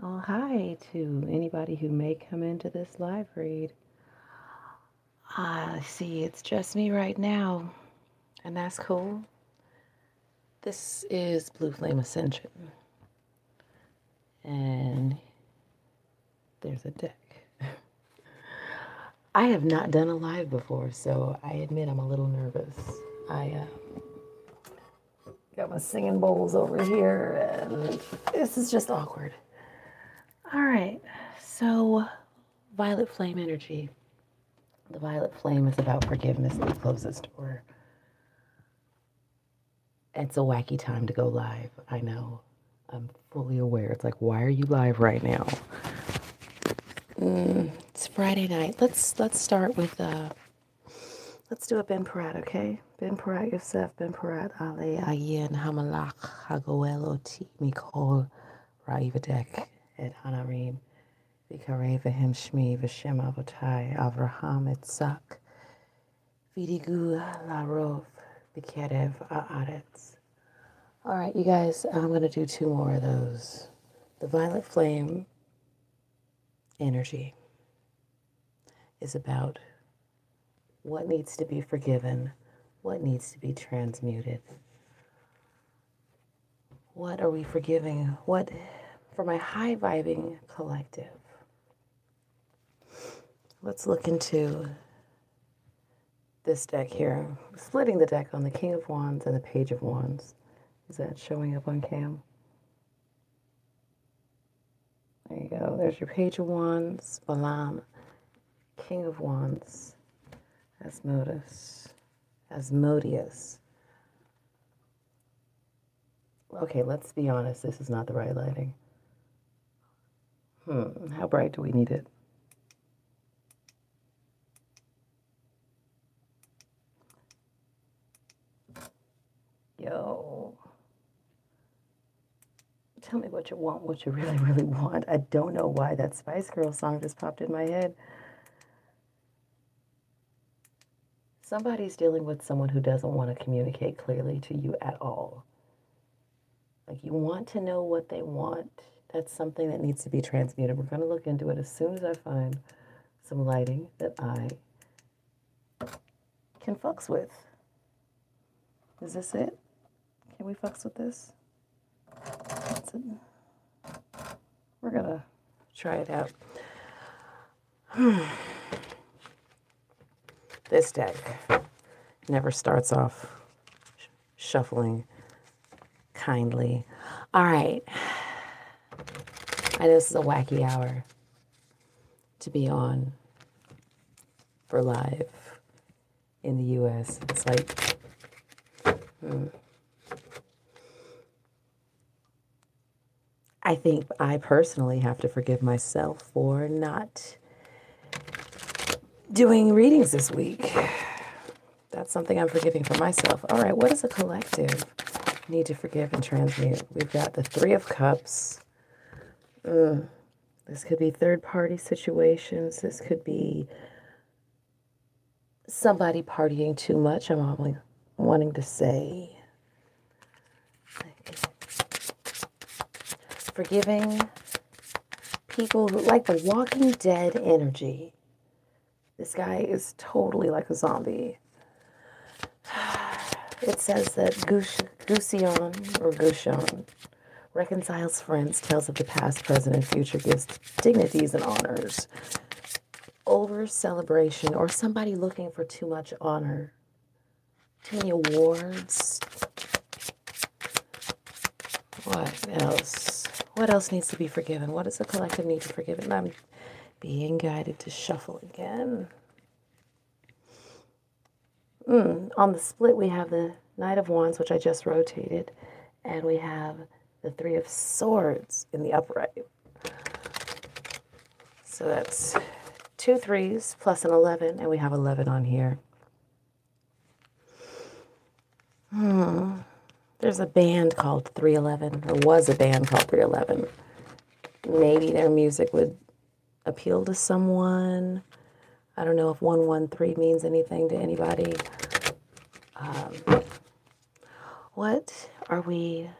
Oh, hi to anybody who may come into this live read. I see it's just me right now, and that's cool. This is Blue Flame Ascension, and there's a deck. I have not done a live before, so I admit I'm a little nervous. I uh, got my singing bowls over here, and this is just awkward. All right, so violet flame energy. The violet flame is about forgiveness that closes door. It's a wacky time to go live. I know. I'm fully aware. It's like, why are you live right now? Mm, it's Friday night. Let's let's start with uh let's do a Ben Parat, okay? Ben Parat Yosef, Ben Parat Ale Ayin Hamalach Hagoel Oti Mikol Raivadek et Hanarim Vikarev Vahim Shmi Vashem Avotai Avraham Itzak Vidigu Larov Vikerev Aaretz. All right, you guys, I'm going to do two more of those. The violet flame energy is about what needs to be forgiven, what needs to be transmuted. What are we forgiving? What, for my high vibing collective, let's look into this deck here. Splitting the deck on the King of Wands and the Page of Wands. Is that showing up on cam? There you go. There's your Page of Wands, Balaam, King of Wands, Asmodeus, Asmodeus. Okay, let's be honest. This is not the right lighting. Hmm, how bright do we need it? Yo. Tell me what you want, what you really, really want. I don't know why that Spice Girl song just popped in my head. Somebody's dealing with someone who doesn't want to communicate clearly to you at all. Like you want to know what they want. That's something that needs to be transmuted. We're going to look into it as soon as I find some lighting that I can fucks with. Is this it? Can we fucks with this? That's it. We're gonna try it out. this deck never starts off shuffling kindly. All right. I know this is a wacky hour to be on for live in the US. It's like, hmm. I think I personally have to forgive myself for not doing readings this week. That's something I'm forgiving for myself. All right, what does a collective need to forgive and transmute? We've got the Three of Cups. This could be third party situations. This could be somebody partying too much. I'm only wanting to say forgiving people who like the Walking Dead energy. This guy is totally like a zombie. It says that Gusion or Gushon reconciles friends, tells of the past, present, and future, gives dignities and honors. Over celebration or somebody looking for too much honor, too many awards. What else? What else needs to be forgiven? What does the collective need to forgive? And I'm being guided to shuffle again. Mm, on the split, we have the Knight of Wands, which I just rotated, and we have the Three of Swords in the upright. So that's two threes plus an 11, and we have 11 on here. Hmm. There's a band called 311, or was a band called 311. Maybe their music would appeal to someone. I don't know if 113 means anything to anybody. Um, what are we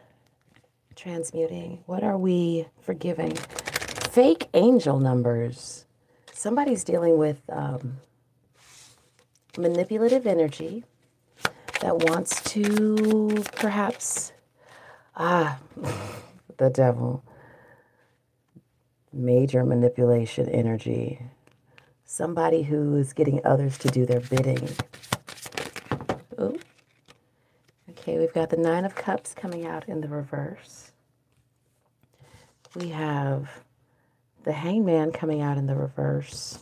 transmuting? What are we forgiving? fake angel numbers. Somebody's dealing with um, manipulative energy that wants to perhaps, ah, the devil, major manipulation energy. Somebody who is getting others to do their bidding. Okay, we've got the Nine of Cups coming out in the reverse. We have the Hangman coming out in the reverse.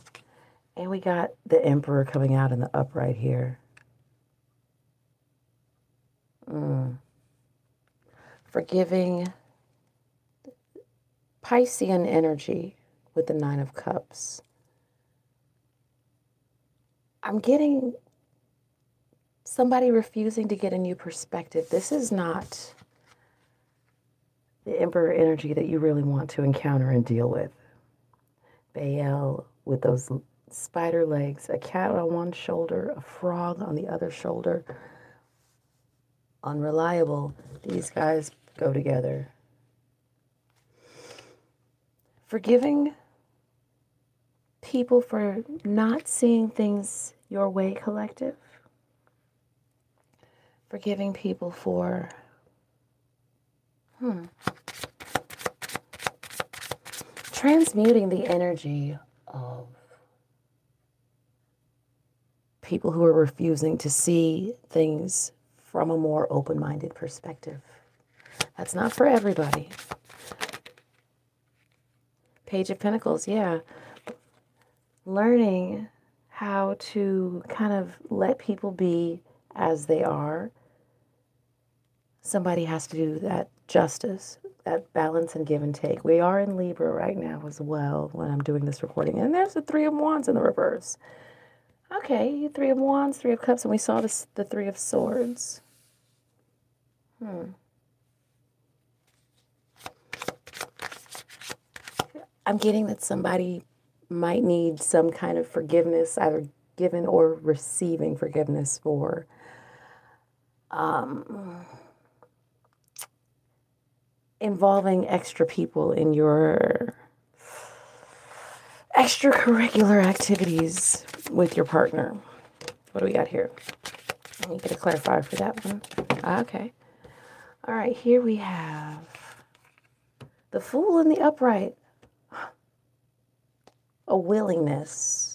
And we got the Emperor coming out in the upright here. Mm. Forgiving Piscean energy with the Nine of Cups. I'm getting somebody refusing to get a new perspective. This is not the Emperor energy that you really want to encounter and deal with. Baal with those spider legs, a cat on one shoulder, a frog on the other shoulder. Unreliable. These guys go together. Forgiving people for not seeing things your way, collective. Forgiving people for, hmm, transmuting the energy of people who are refusing to see things from a more open minded perspective. That's not for everybody. Page of Pentacles, yeah. Learning how to kind of let people be as they are. Somebody has to do that justice, that balance and give and take. We are in Libra right now as well when I'm doing this recording. And there's the Three of Wands in the reverse. Okay, Three of Wands, Three of Cups, and we saw this, the Three of Swords. Hmm. I'm getting that somebody might need some kind of forgiveness, either given or receiving forgiveness for um, involving extra people in your extracurricular activities with your partner. What do we got here? Let me get a clarifier for that one. Okay. All right, here we have the Fool in the Upright. A willingness.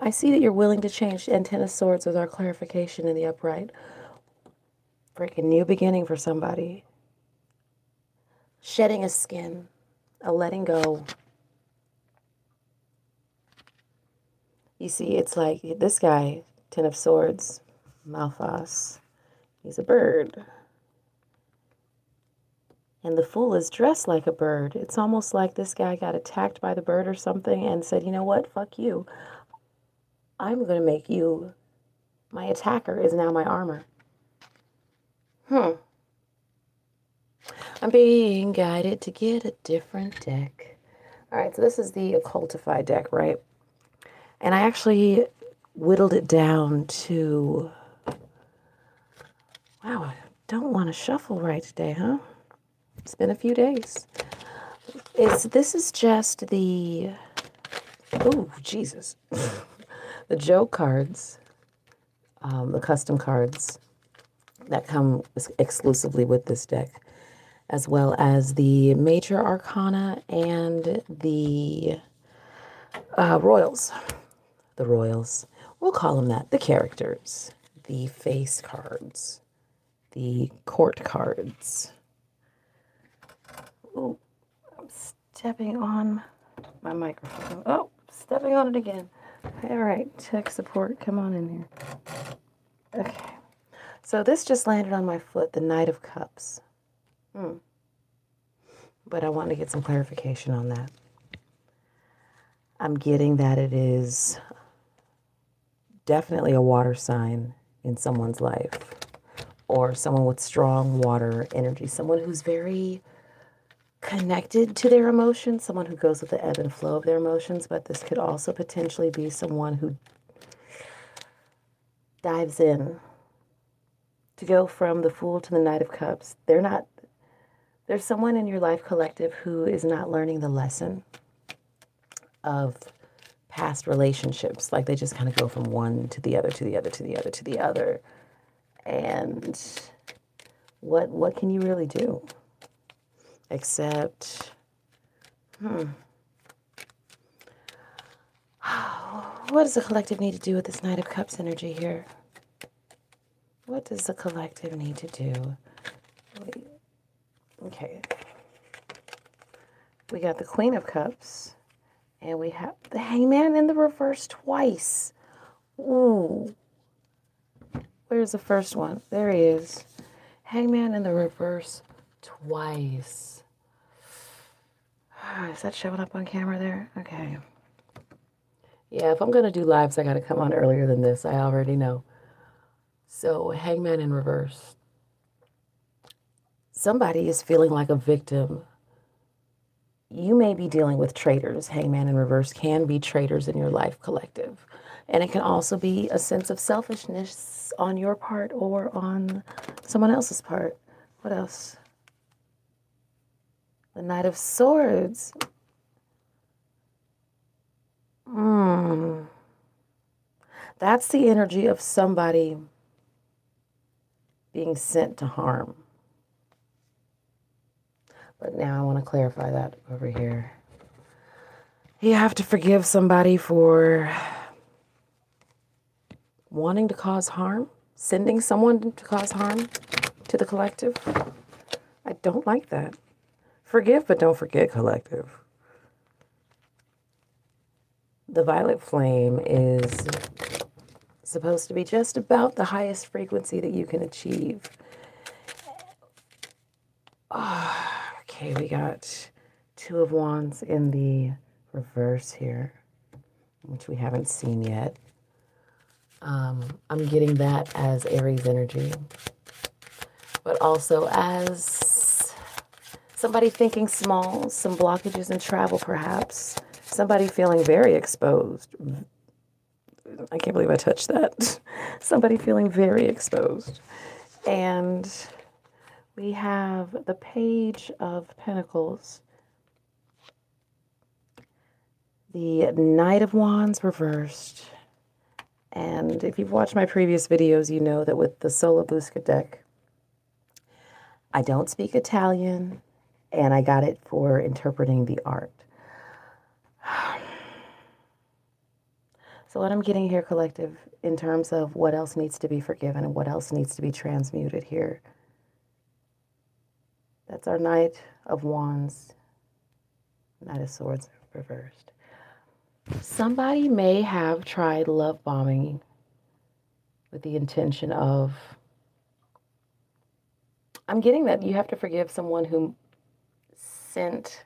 I see that you're willing to change. Ten of Swords with our clarification in the upright. Freaking new beginning for somebody. Shedding a skin. A letting go. You see, it's like this guy, Ten of Swords, Malphas. He's a bird. And the fool is dressed like a bird. It's almost like this guy got attacked by the bird or something and said, you know what, fuck you. I'm going to make you, my attacker is now my armor. Hmm. I'm being guided to get a different deck. All right, so this is the occultified deck, right? And I actually whittled it down to Wow, I don't want to shuffle right today, huh? It's been a few days. Is this is just the oh Jesus, the joke cards, um, the custom cards that come exclusively with this deck, as well as the major arcana and the uh, royals. The royals, we'll call them that. The characters, the face cards the court cards. Oh, I'm stepping on my microphone. Oh, stepping on it again. All right, tech support, come on in here. Okay, so this just landed on my foot, the Knight of Cups. Hmm. But I want to get some clarification on that. I'm getting that it is definitely a water sign in someone's life or someone with strong water energy, someone who's very connected to their emotions, someone who goes with the ebb and flow of their emotions, but this could also potentially be someone who dives in to go from the fool to the knight of cups. They're not there's someone in your life collective who is not learning the lesson of past relationships. Like they just kind of go from one to the other, to the other, to the other, to the other. And what what can you really do? Except, hmm. What does the collective need to do with this Knight of Cups energy here? What does the collective need to do? Okay. We got the Queen of Cups. And we have the Hangman in the reverse twice. Ooh. Where's the first one? There he is. Hangman in the reverse twice. Is that showing up on camera there? Okay. Yeah, if I'm going to do lives, I got to come on earlier than this. I already know. So, Hangman in reverse. Somebody is feeling like a victim. You may be dealing with traitors. Hangman in reverse can be traitors in your life collective. And it can also be a sense of selfishness on your part or on someone else's part. What else? The Knight of Swords. Hmm. That's the energy of somebody being sent to harm. But now I want to clarify that over here. You have to forgive somebody for wanting to cause harm, sending someone to cause harm to the collective. I don't like that. Forgive, but don't forget collective. The violet flame is supposed to be just about the highest frequency that you can achieve. Oh, okay, we got two of wands in the reverse here, which we haven't seen yet. Um, I'm getting that as Aries energy, but also as somebody thinking small, some blockages in travel, perhaps. Somebody feeling very exposed. I can't believe I touched that. somebody feeling very exposed. And we have the Page of Pentacles, the Knight of Wands reversed and if you've watched my previous videos, you know that with the Sola Busca deck, I don't speak Italian, and I got it for interpreting the art. So what I'm getting here, collective, in terms of what else needs to be forgiven and what else needs to be transmuted here. That's our Knight of Wands, Knight of Swords reversed. Somebody may have tried love bombing with the intention of. I'm getting that you have to forgive someone who sent,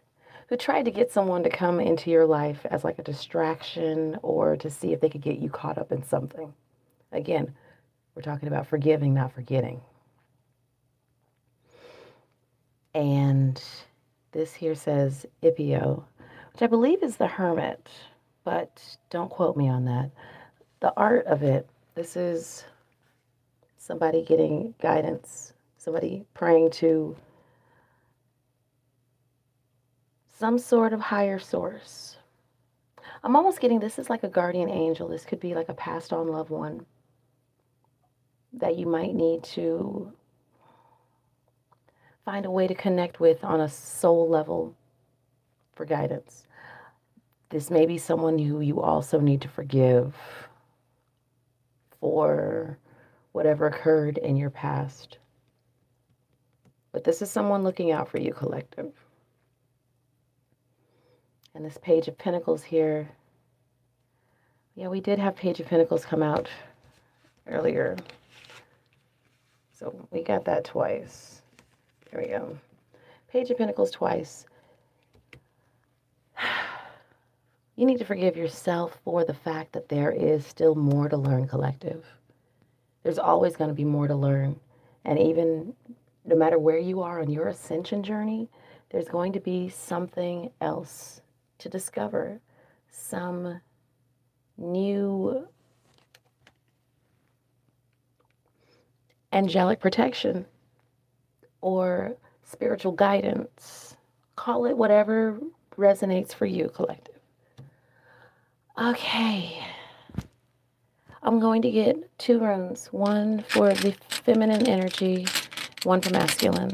who tried to get someone to come into your life as like a distraction or to see if they could get you caught up in something. Again, we're talking about forgiving, not forgetting. And this here says Ipio, which I believe is the hermit but don't quote me on that. The art of it, this is somebody getting guidance, somebody praying to some sort of higher source. I'm almost getting this is like a guardian angel. This could be like a passed on loved one that you might need to find a way to connect with on a soul level for guidance. This may be someone who you also need to forgive for whatever occurred in your past. But this is someone looking out for you, collective. And this Page of Pentacles here. Yeah, we did have Page of Pentacles come out earlier. So we got that twice. There we go. Page of Pentacles twice. You need to forgive yourself for the fact that there is still more to learn, collective. There's always going to be more to learn. And even no matter where you are on your ascension journey, there's going to be something else to discover, some new angelic protection or spiritual guidance. Call it whatever resonates for you, collective. Okay. I'm going to get two runes one for the feminine energy, one for masculine.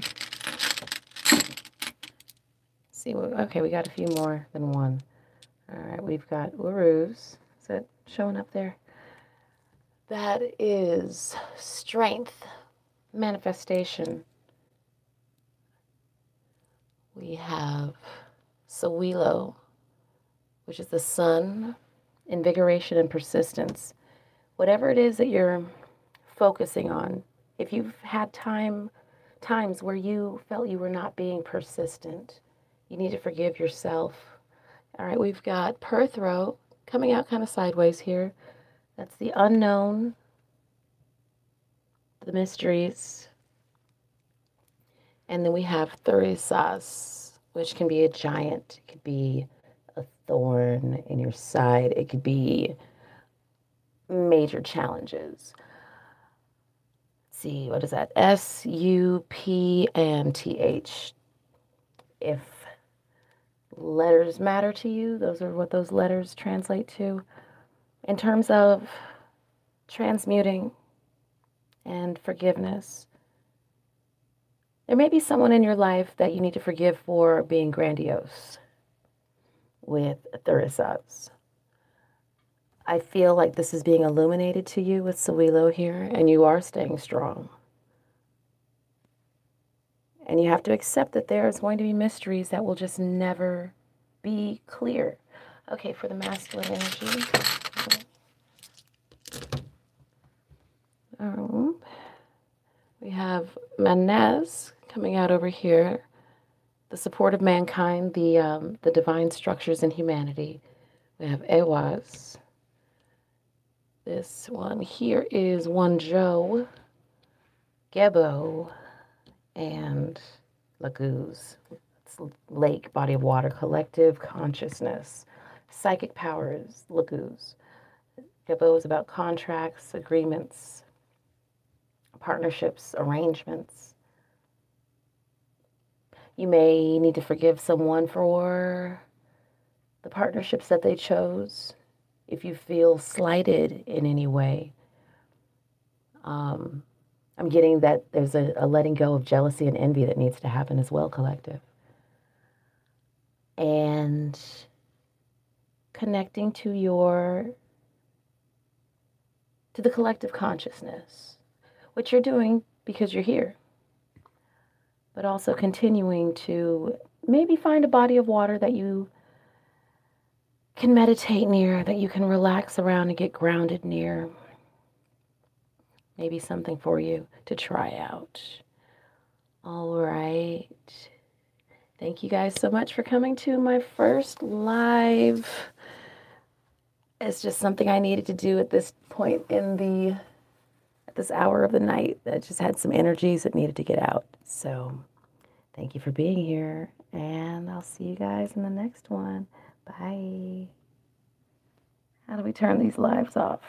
See, okay, we got a few more than one. All right, we've got Uruz. Is that showing up there? That is strength, manifestation. We have Sawilo, which is the sun, invigoration and persistence whatever it is that you're focusing on, if you've had time times where you felt you were not being persistent, you need to forgive yourself. All right, we've got Perthro coming out kind of sideways here. That's the unknown, the mysteries. And then we have Thurisaz, which can be a giant. It could be a thorn in your side. It could be major challenges. Let's see, what is that? S U P and T H. If letters matter to you, those are what those letters translate to. In terms of transmuting and forgiveness, there may be someone in your life that you need to forgive for being grandiose with Thurisaz. I feel like this is being illuminated to you with Sawilo here, and you are staying strong. And you have to accept that there is going to be mysteries that will just never be clear. Okay, for the masculine energy. Um, we have Mannaz coming out over here. The support of mankind, the um, the divine structures in humanity. We have Ehwaz. This one here is Wunjo, Gebo, and Laguz. It's lake, body of water, collective consciousness, psychic powers, Laguz. Gebo is about contracts, agreements, partnerships, arrangements. You may need to forgive someone for the partnerships that they chose if you feel slighted in any way. Um, I'm getting that there's a, a letting go of jealousy and envy that needs to happen as well, collective. And connecting to your to the collective consciousness, which you're doing because you're here, but also continuing to maybe find a body of water that you can meditate near, that you can relax around and get grounded near. Maybe something for you to try out. All right. Thank you guys so much for coming to my first live. It's just something I needed to do at this point in the at this hour of the night. That just had some energies that needed to get out. So, thank you for being here and I'll see you guys in the next one. Bye. How do we turn these lives off?